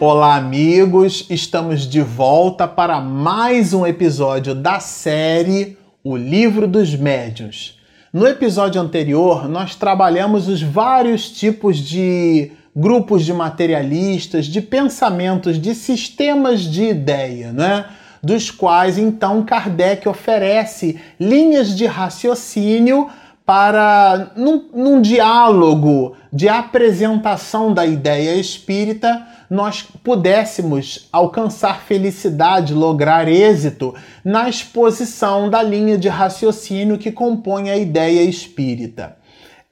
Olá, amigos! Estamos de volta para mais um episódio da série O Livro dos Médiuns. No episódio anterior, nós trabalhamos os vários tipos de grupos de materialistas, de pensamentos, de sistemas de ideia, né? Dos quais então Kardec oferece linhas de raciocínio para, num, num diálogo de apresentação da ideia espírita, nós pudéssemos alcançar felicidade, lograr êxito na exposição da linha de raciocínio que compõe a ideia espírita.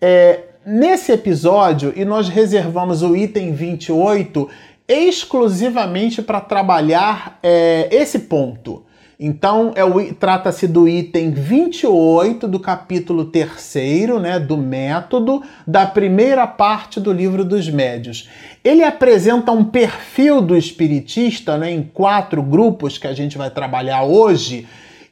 É, nesse episódio, e nós reservamos o item 28 exclusivamente para trabalhar é, esse ponto então, é trata-se do item 28 do capítulo 3, né, do método, da primeira parte do livro dos médios. Ele apresenta um perfil do espiritista né, em quatro grupos que a gente vai trabalhar hoje.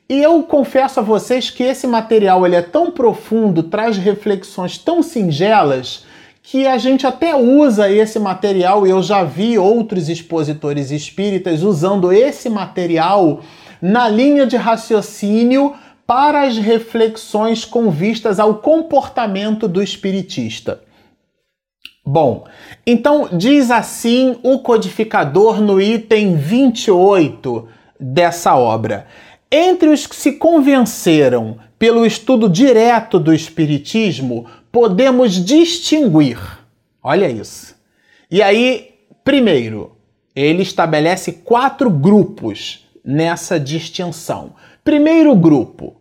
E eu confesso a vocês que esse material ele é tão profundo, traz reflexões tão singelas, que a gente até usa esse material, e eu já vi outros expositores espíritas usando esse material na linha de raciocínio para as reflexões com vistas ao comportamento do espiritista. Bom, então diz assim o codificador no item 28 dessa obra. Entre os que se convenceram pelo estudo direto do Espiritismo, podemos distinguir. Olha isso. E aí, primeiro, ele estabelece quatro grupos nessa distinção. Primeiro grupo,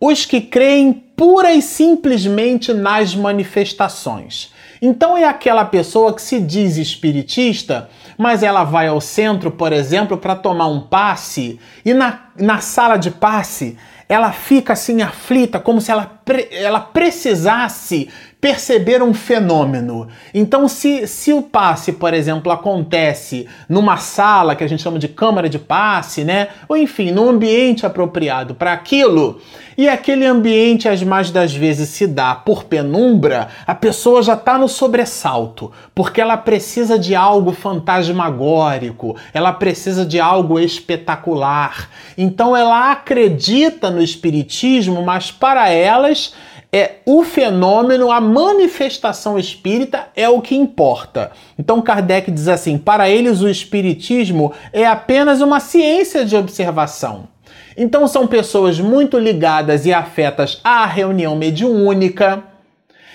os que creem pura e simplesmente nas manifestações. Então é aquela pessoa que se diz espiritista, mas ela vai ao centro, por exemplo, para tomar um passe e na, na sala de passe ela fica assim aflita, como se ela, ela precisasse perceber um fenômeno. Então, se, se o passe, por exemplo, acontece numa sala que a gente chama de câmara de passe, né? Ou enfim, num ambiente apropriado para aquilo, e aquele ambiente, as mais das vezes, se dá por penumbra, a pessoa já está no sobressalto, porque ela precisa de algo fantasmagórico, ela precisa de algo espetacular. Então, ela acredita no espiritismo, mas para elas é o fenômeno, a manifestação espírita é o que importa. Então Kardec diz assim: para eles o espiritismo é apenas uma ciência de observação. Então são pessoas muito ligadas e afetas à reunião mediúnica,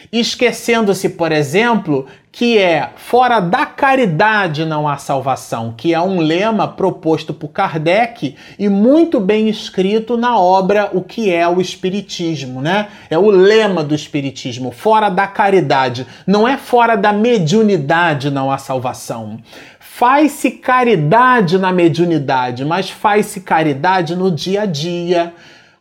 esquecendo-se, por exemplo, que é fora da caridade não há salvação, que é um lema proposto por Kardec e muito bem escrito na obra O que é o Espiritismo, né? É o lema do Espiritismo, fora da caridade, não é fora da mediunidade não há salvação. Faz-se caridade na mediunidade, mas faz-se caridade no dia a dia,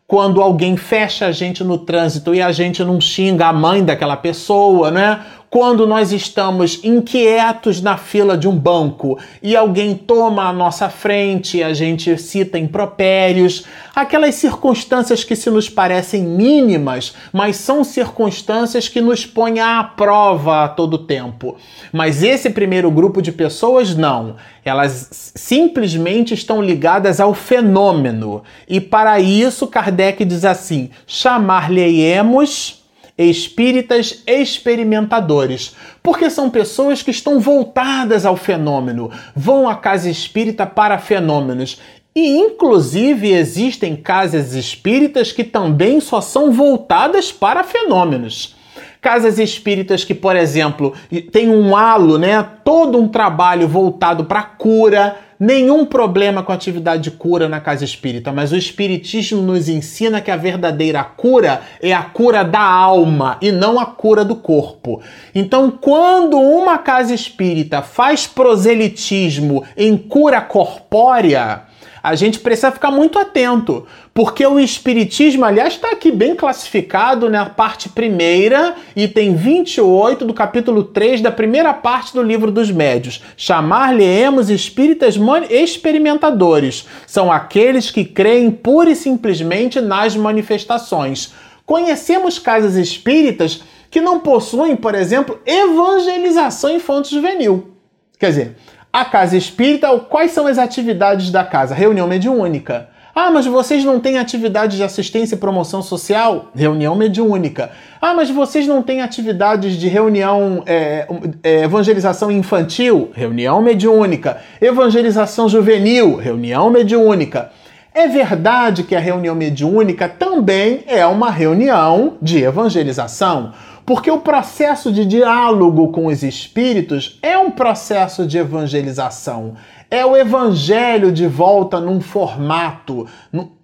quando alguém fecha a gente no trânsito e a gente não xinga a mãe daquela pessoa, né? Quando nós estamos inquietos na fila de um banco e alguém toma a nossa frente, a gente cita impropérios, aquelas circunstâncias que se nos parecem mínimas, mas são circunstâncias que nos põem à prova a todo tempo. Mas esse primeiro grupo de pessoas não, elas simplesmente estão ligadas ao fenômeno. E para isso Kardec diz assim: chamar-lhe-emos espíritas experimentadores, porque são pessoas que estão voltadas ao fenômeno, vão à casa espírita para fenômenos. E inclusive existem casas espíritas que também só são voltadas para fenômenos. Casas espíritas que, por exemplo, tem um halo, né, todo um trabalho voltado para cura, nenhum problema com a atividade de cura na casa espírita, mas o espiritismo nos ensina que a verdadeira cura é a cura da alma e não a cura do corpo. Então, quando uma casa espírita faz proselitismo em cura corpórea, a gente precisa ficar muito atento, porque o Espiritismo, aliás, está aqui bem classificado na parte primeira, item 28 do capítulo 3 da primeira parte do livro dos médios. Chamar-lhe-emos espíritas experimentadores. São aqueles que creem pura e simplesmente nas manifestações. Conhecemos casas espíritas que não possuem, por exemplo, evangelização infanto-juvenil. Quer dizer, A casa espírita, quais são as atividades da casa? Reunião mediúnica. Ah, mas vocês não têm atividade de assistência e promoção social? Reunião mediúnica. Ah, mas vocês não têm atividades de reunião, é, é, evangelização infantil? Reunião mediúnica. Evangelização juvenil? Reunião mediúnica. É verdade que a reunião mediúnica também é uma reunião de evangelização, porque o processo de diálogo com os espíritos é um processo de evangelização. É o evangelho de volta num formato,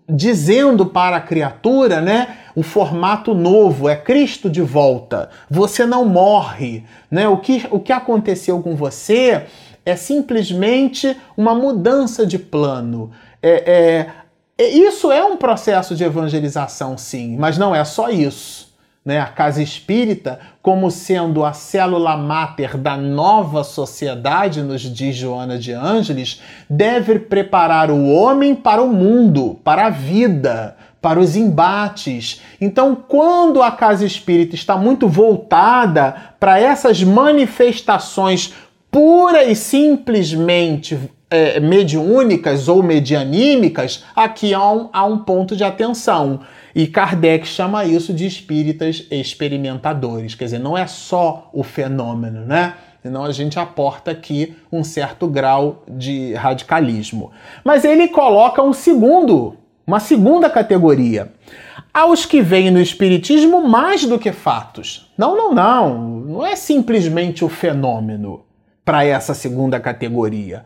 dizendo para a criatura, né, um formato novo, é Cristo de volta. Você não morre, né? O que, o que aconteceu com você é simplesmente uma mudança de plano. É, é, isso é um processo de evangelização, sim, mas não é só isso né, a casa espírita, como sendo a célula máter da nova sociedade, nos diz Joana de Ângeles, deve preparar o homem para o mundo, para a vida, para os embates. Então, quando a casa espírita está muito voltada para essas manifestações pura e simplesmente é, mediúnicas ou medianímicas, aqui há um, há um ponto de atenção. E Kardec chama isso de espíritas experimentadores, quer dizer, não é só o fenômeno, né? Senão a gente aporta aqui um certo grau de radicalismo. Mas ele coloca um segundo, uma segunda categoria. Aos que veem no Espiritismo mais do que fatos. Não, não, não. Não é simplesmente o fenômeno para essa segunda categoria.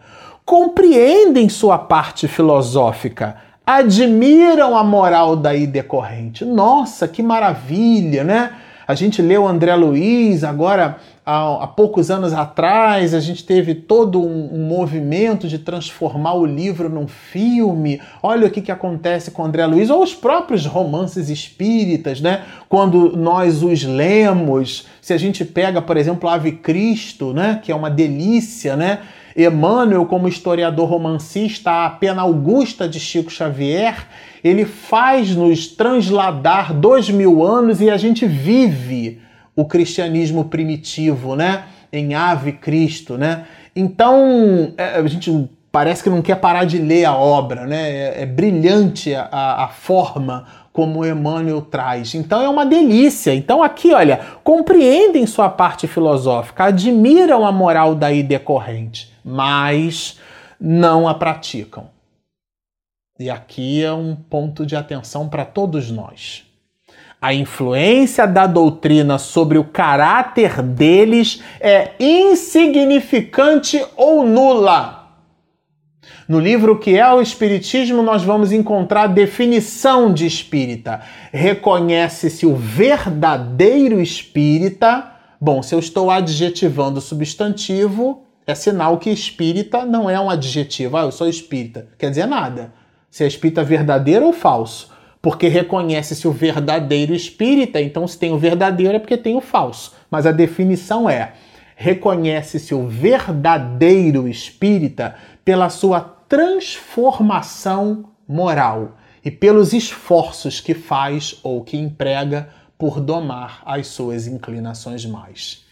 Compreendem sua parte filosófica admiram a moral daí decorrente. Nossa, que maravilha, né? A gente leu André Luiz, agora há, há poucos anos atrás, a gente teve todo um, um, movimento de transformar o livro num filme. Olha o que, que acontece com André Luiz, ou os próprios romances espíritas, né? Quando nós os lemos, se a gente pega, por exemplo, Ave Cristo, né? Que é uma delícia, né? Emmanuel, como historiador romancista, a pena augusta de Chico Xavier, ele faz-nos transladar dois mil anos e a gente vive o cristianismo primitivo, né? Em Ave Cristo, né? Então, é, a gente parece que não quer parar de ler a obra, né? É, é brilhante a, a forma como Emmanuel traz. Então é uma delícia. Então aqui, olha, compreendem sua parte filosófica, admiram a moral daí decorrente, mas não a praticam. E aqui é um ponto de atenção para todos nós. A influência da doutrina sobre o caráter deles é insignificante ou nula. No livro Que é o Espiritismo, nós vamos encontrar a definição de espírita. Reconhece-se o verdadeiro espírita. Bom, se eu estou adjetivando o substantivo, é sinal que espírita não é um adjetivo. Ah, eu sou espírita. Quer dizer nada. Se é espírita verdadeiro ou falso. Porque reconhece-se o verdadeiro espírita, então se tem o verdadeiro é porque tem o falso. Mas a definição é: reconhece-se o verdadeiro espírita pela sua transformação moral e pelos esforços que faz ou que emprega por domar as suas inclinações mais.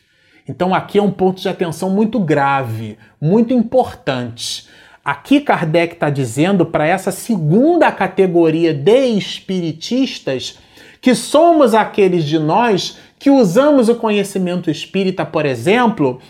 Então aqui é um ponto de atenção muito grave, muito importante. Aqui Kardec está dizendo para essa segunda categoria de espiritistas que somos aqueles de nós que usamos o conhecimento espírita, por exemplo,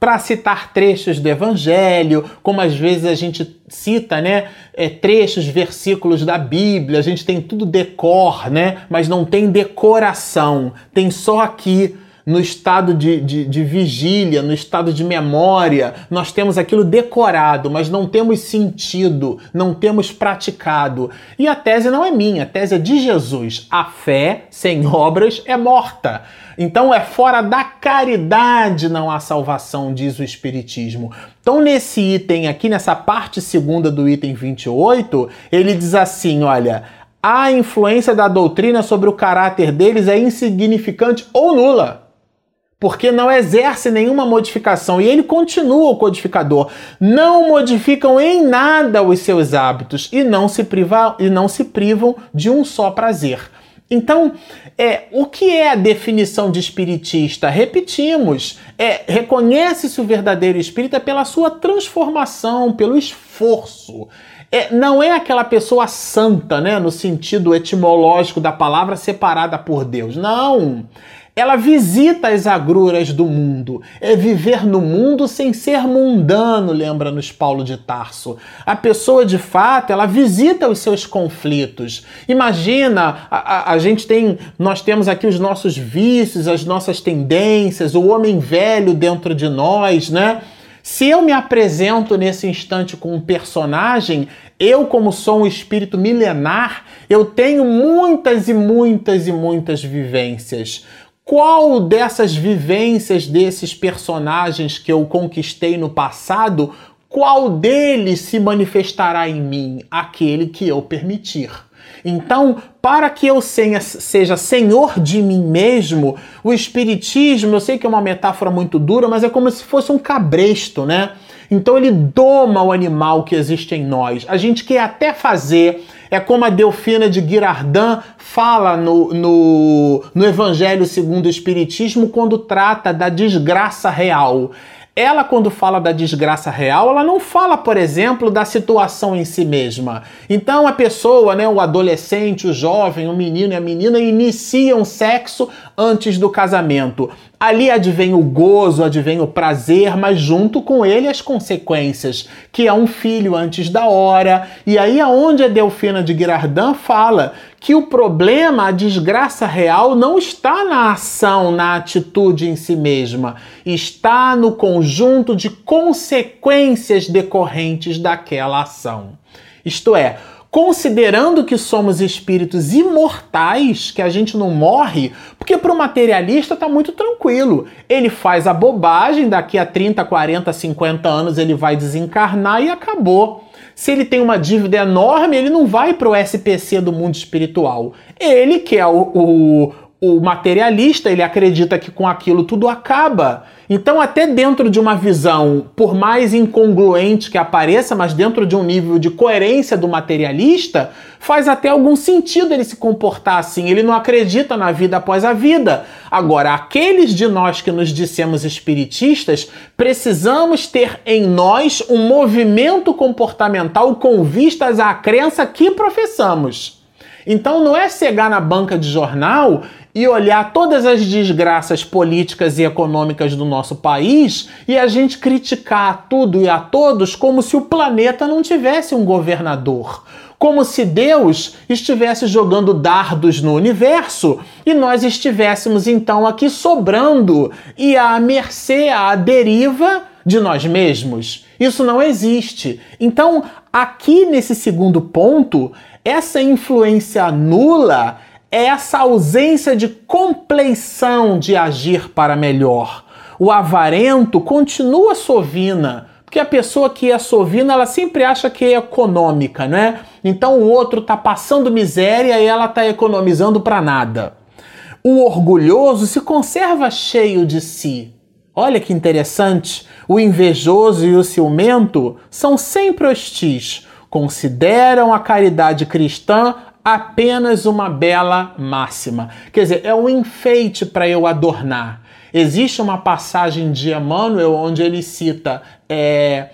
para citar trechos do Evangelho, como às vezes a gente cita, né, é, trechos, versículos da Bíblia, a gente tem tudo decor, né, mas não tem decoração, tem só aqui no estado de, de, de, vigília, no estado de memória, nós temos aquilo decorado, mas não temos sentido, não temos praticado. E a tese não é minha, a tese é de Jesus. A fé sem obras é morta. Então é fora da caridade não há salvação, diz o Espiritismo. Então, nesse item aqui, nessa parte segunda do item 28, ele diz assim: olha. A influência da doutrina sobre o caráter deles é insignificante ou nula porque não exerce nenhuma modificação. E ele continua o codificador. Não modificam em nada os seus hábitos e não se, priva, e não se privam de um só prazer. Então, é, o que é a definição de espiritista? Repetimos, é, reconhece-se o verdadeiro espírita pela sua transformação, pelo esforço. É, não é aquela pessoa santa, né, no sentido etimológico da palavra, separada por Deus. Não. Ela visita as agruras do mundo. É viver no mundo sem ser mundano, lembra-nos Paulo de Tarso. A pessoa, de fato, ela visita os seus conflitos. Imagina, a, a, a gente tem, nós temos aqui os nossos vícios, as nossas tendências, o homem velho dentro de nós, né? Se eu me apresento nesse instante com um personagem, eu, como sou um espírito milenar, eu tenho muitas e muitas e muitas vivências. Qual dessas vivências desses personagens que eu conquistei no passado, qual deles se manifestará em mim? Aquele que eu permitir. Então, para que eu seja senhor de mim mesmo, o Espiritismo, eu sei que é uma metáfora muito dura, mas é como se fosse um cabresto, né? Então ele doma o animal que existe em nós. A gente quer até fazer é como a Delfina de Girardin fala no, no, no Evangelho segundo o Espiritismo quando trata da desgraça real. Ela, quando fala da desgraça real, ela não fala, por exemplo, da situação em si mesma. Então a pessoa, né, o adolescente, o jovem, o menino e a menina iniciam sexo antes do casamento. Ali advém o gozo, advém o prazer, mas junto com ele as consequências, que é um filho antes da hora. E aí aonde a Delfina de Girardin fala que o problema, a desgraça real, não está na ação, na atitude em si mesma, está no conjunto de consequências decorrentes daquela ação. Isto é, considerando que somos espíritos imortais, que a gente não morre, porque para o materialista está muito tranquilo. Ele faz a bobagem, daqui a 30, 40, 50 anos ele vai desencarnar e acabou. Se ele tem uma dívida enorme, ele não vai para o SPC do mundo espiritual. Ele, que é o, o, o materialista, ele acredita que com aquilo tudo acaba. Então, até dentro de uma visão, por mais incongruente que apareça, mas dentro de um nível de coerência do materialista, faz até algum sentido ele se comportar assim. Ele não acredita na vida após a vida. Agora, aqueles de nós que nos dissemos espiritistas, precisamos ter em nós um movimento comportamental com vistas à crença que professamos. Então não é cegar na banca de jornal e olhar todas as desgraças políticas e econômicas do nosso país e a gente criticar tudo e a todos como se o planeta não tivesse um governador. Como se Deus estivesse jogando dardos no universo e nós estivéssemos então aqui sobrando e à mercê, à deriva de nós mesmos. Isso não existe. Então, aqui nesse segundo ponto, essa influência nula é essa ausência de compleição de agir para melhor. O avarento continua sovina, porque a pessoa que é sovina, ela sempre acha que é econômica, né? Então o outro tá passando miséria e ela tá economizando para nada. O orgulhoso se conserva cheio de si. Olha que interessante. O invejoso e o ciumento são sempre hostis. Consideram a caridade cristã apenas uma bela máxima. Quer dizer, é um enfeite para eu adornar. Existe uma passagem de Emmanuel onde ele cita é,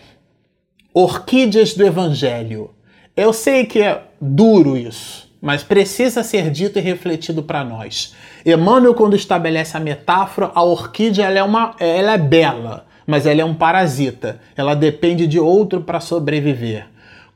orquídeas do Evangelho. Eu sei que é duro isso, mas precisa ser dito e refletido para nós. Emmanuel, quando estabelece a metáfora, a orquídea ela é, uma, ela é bela, mas ela é um parasita. Ela depende de outro para sobreviver.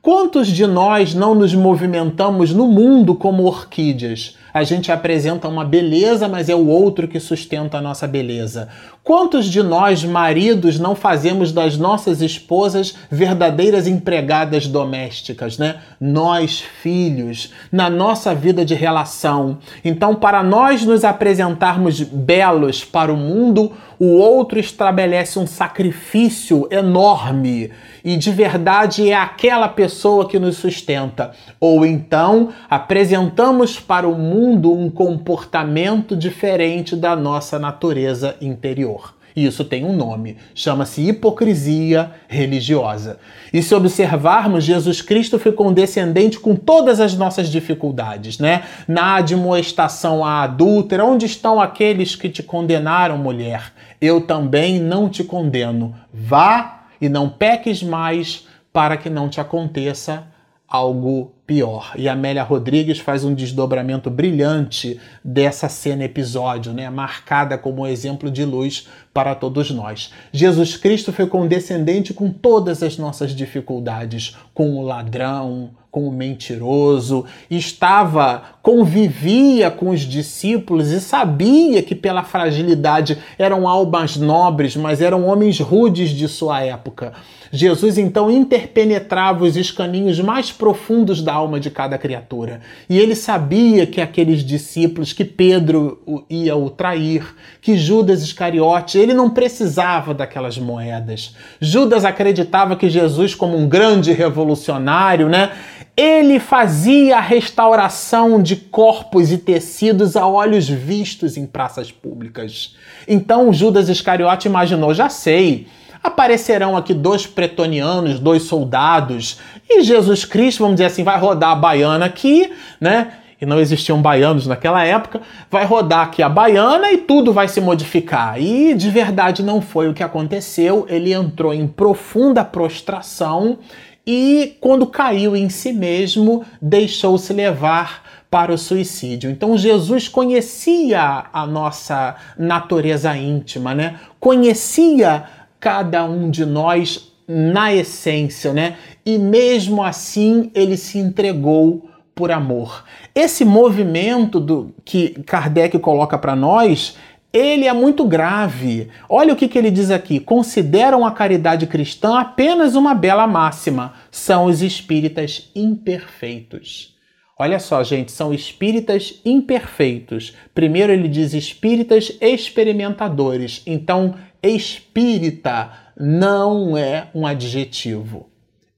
Quantos de nós não nos movimentamos no mundo como orquídeas? A gente apresenta uma beleza, mas é o outro que sustenta a nossa beleza. Quantos de nós, maridos, não fazemos das nossas esposas verdadeiras empregadas domésticas, né? Nós, filhos, na nossa vida de relação. Então, para nós nos apresentarmos belos para o mundo, o outro estabelece um sacrifício enorme e de verdade é aquela pessoa que nos sustenta. Ou então apresentamos para o mundo um comportamento diferente da nossa natureza interior. E isso tem um nome, chama-se hipocrisia religiosa. E se observarmos, Jesus Cristo foi condescendente com todas as nossas dificuldades, né? Na admoestação à adúltera, onde estão aqueles que te condenaram, mulher? Eu também não te condeno. Vá e não peques mais, para que não te aconteça algo pior. E Amélia Rodrigues faz um desdobramento brilhante dessa cena episódio, né, marcada como exemplo de luz para todos nós. Jesus Cristo foi condescendente com todas as nossas dificuldades, com o ladrão, com o mentiroso, estava, convivia com os discípulos e sabia que pela fragilidade eram almas nobres, mas eram homens rudes de sua época. Jesus então interpenetrava os escaninhos mais profundos da alma de cada criatura. E ele sabia que aqueles discípulos, que Pedro ia o trair, que Judas Iscariote, ele não precisava daquelas moedas. Judas acreditava que Jesus, como um grande revolucionário, né, ele fazia a restauração de corpos e tecidos a olhos vistos em praças públicas. Então Judas Iscariote imaginou: já sei, aparecerão aqui dois pretonianos, dois soldados, e Jesus Cristo, vamos dizer assim, vai rodar a baiana aqui, né? E não existiam baianos naquela época, vai rodar aqui a baiana e tudo vai se modificar. E de verdade não foi o que aconteceu. Ele entrou em profunda prostração e, quando caiu em si mesmo, deixou-se levar para o suicídio. Então Jesus conhecia a nossa natureza íntima, né? Conhecia cada um de nós na essência, né? E mesmo assim ele se entregou por amor. Esse movimento do que Kardec coloca para nós, ele é muito grave. Olha o que, que ele diz aqui: consideram a caridade cristã apenas uma bela máxima. São os espíritas imperfeitos. Olha só, gente, são espíritas imperfeitos. Primeiro ele diz espíritas experimentadores. Então, espírita não é um adjetivo.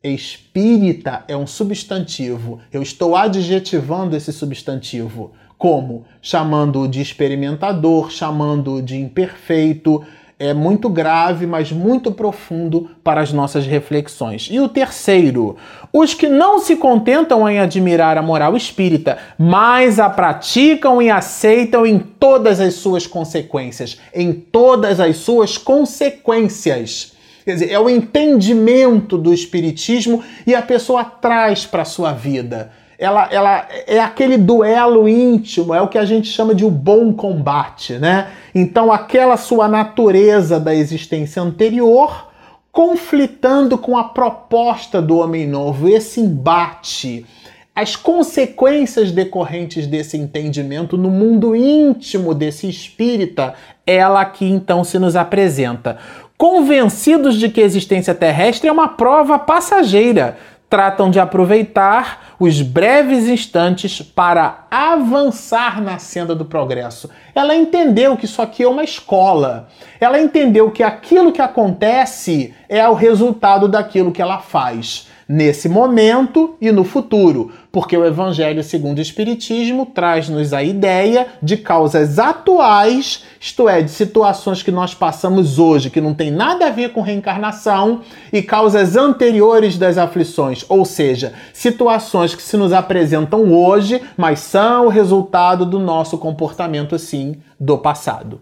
Espírita é um substantivo. Eu estou adjetivando esse substantivo. Como? Chamando de experimentador, chamando de imperfeito, é muito grave, mas muito profundo para as nossas reflexões. E o terceiro, os que não se contentam em admirar a moral espírita, mas a praticam e aceitam em todas as suas consequências, em todas as suas consequências. Quer dizer, é o entendimento do espiritismo e a pessoa traz para a sua vida ela, ela é aquele duelo íntimo, é o que a gente chama de o bom combate, né? Então, aquela sua natureza da existência anterior conflitando com a proposta do homem novo, esse embate, as consequências decorrentes desse entendimento no mundo íntimo desse espírita, ela aqui então se nos apresenta. Convencidos de que a existência terrestre é uma prova passageira, tratam de aproveitar os breves instantes para avançar na senda do progresso. Ela entendeu que isso aqui é uma escola. Ela entendeu que aquilo que acontece é o resultado daquilo que ela faz nesse momento e no futuro, porque o Evangelho segundo o Espiritismo traz-nos a ideia de causas atuais, isto é, de situações que nós passamos hoje, que não tem nada a ver com reencarnação, e causas anteriores das aflições, ou seja, situações que se nos apresentam hoje, mas são o resultado do nosso comportamento, sim, do passado.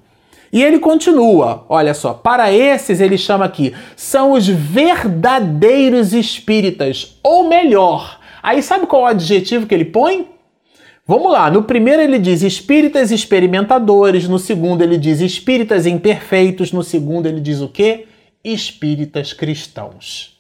E ele continua, olha só, para esses ele chama aqui, são os verdadeiros espíritas, ou melhor. Aí sabe qual é o adjetivo que ele põe? Vamos lá, no primeiro ele diz espíritas experimentadores, no segundo ele diz espíritas imperfeitos, no segundo ele diz o quê? Espíritas cristãos.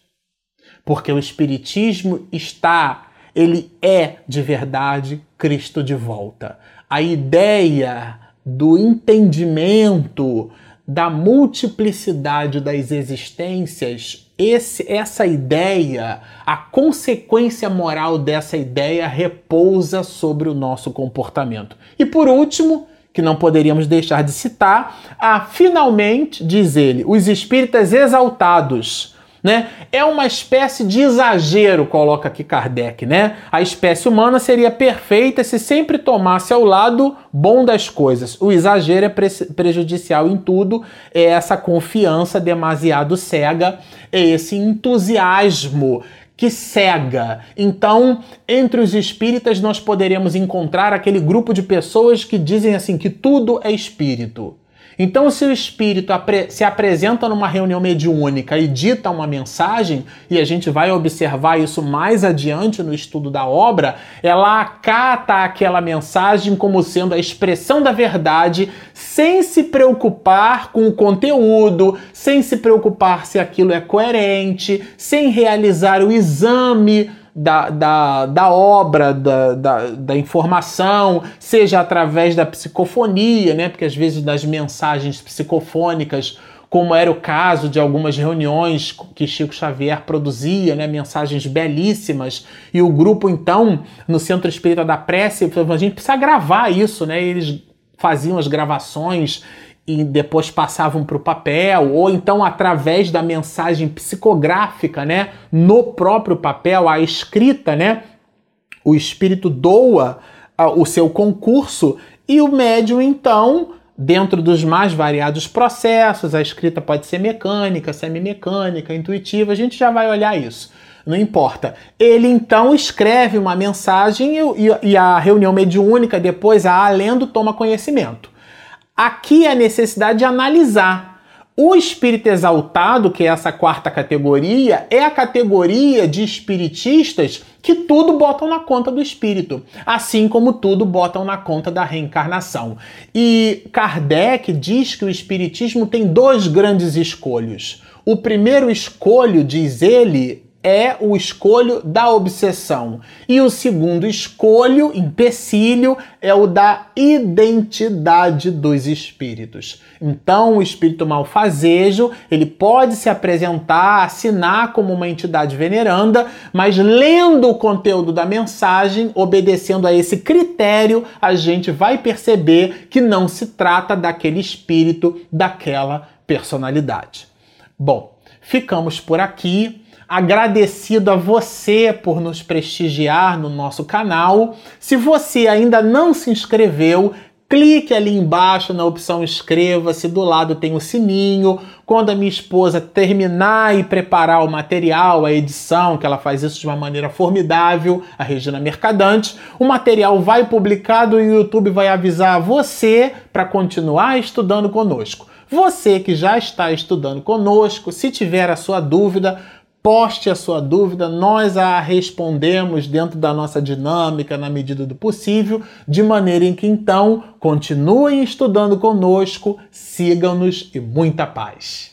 Porque o espiritismo está, ele é de verdade Cristo de volta. A ideia do entendimento da multiplicidade das existências, esse, essa ideia, a consequência moral dessa ideia repousa sobre o nosso comportamento. E por último, que não poderíamos deixar de citar, a finalmente, diz ele, os espíritas exaltados Né? É uma espécie de exagero, coloca aqui Kardec, né? A espécie humana seria perfeita se sempre tomasse ao lado bom das coisas. O exagero é pre prejudicial em tudo, é essa confiança demasiado cega, é esse entusiasmo que cega. Então, entre os espíritas nós poderemos encontrar aquele grupo de pessoas que dizem assim que tudo é espírito. Então, se o espírito se apresenta numa reunião mediúnica e dita uma mensagem, e a gente vai observar isso mais adiante no estudo da obra, ela acata aquela mensagem como sendo a expressão da verdade, sem se preocupar com o conteúdo, sem se preocupar se aquilo é coerente, sem realizar o exame da, da, da obra, da, da, da, informação, seja através da psicofonia, né? Porque às vezes das mensagens psicofônicas, como era o caso de algumas reuniões que Chico Xavier produzia, né? Mensagens belíssimas, e o grupo, então, no Centro Espírita da Prece, a gente precisa gravar isso, né? Eles faziam as gravações e depois passavam para o papel, ou então através da mensagem psicográfica, né, no próprio papel, a escrita, né, o espírito doa uh, o seu concurso e o médium então dentro dos mais variados processos, a escrita pode ser mecânica, semi-mecânica, intuitiva, a gente já vai olhar isso. Não importa. Ele então escreve uma mensagem e, e a reunião mediúnica, depois a alendo, toma conhecimento. Aqui é a necessidade de analisar. O espírito exaltado, que é essa quarta categoria, é a categoria de espiritistas que tudo botam na conta do espírito, assim como tudo botam na conta da reencarnação. E Kardec diz que o espiritismo tem dois grandes escolhos. O primeiro escolho, diz ele, é o escolho da obsessão. E o segundo escolho, empecilho, é o da identidade dos espíritos. Então, o espírito malfazejo, ele pode se apresentar, assinar como uma entidade veneranda, mas lendo o conteúdo da mensagem, obedecendo a esse critério, a gente vai perceber que não se trata daquele espírito, daquela personalidade. Bom, ficamos por aqui agradecido a você por nos prestigiar no nosso canal. Se você ainda não se inscreveu, clique ali embaixo na opção inscreva-se, do lado tem o sininho. Quando a minha esposa terminar e preparar o material, a edição, que ela faz isso de uma maneira formidável, a Regina Mercadante, o material vai publicado e o YouTube vai avisar você para continuar estudando conosco. Você que já está estudando conosco, se tiver a sua dúvida, Poste a sua dúvida, nós a respondemos dentro da nossa dinâmica na medida do possível, de maneira em que então continuem estudando conosco, sigam-nos e muita paz.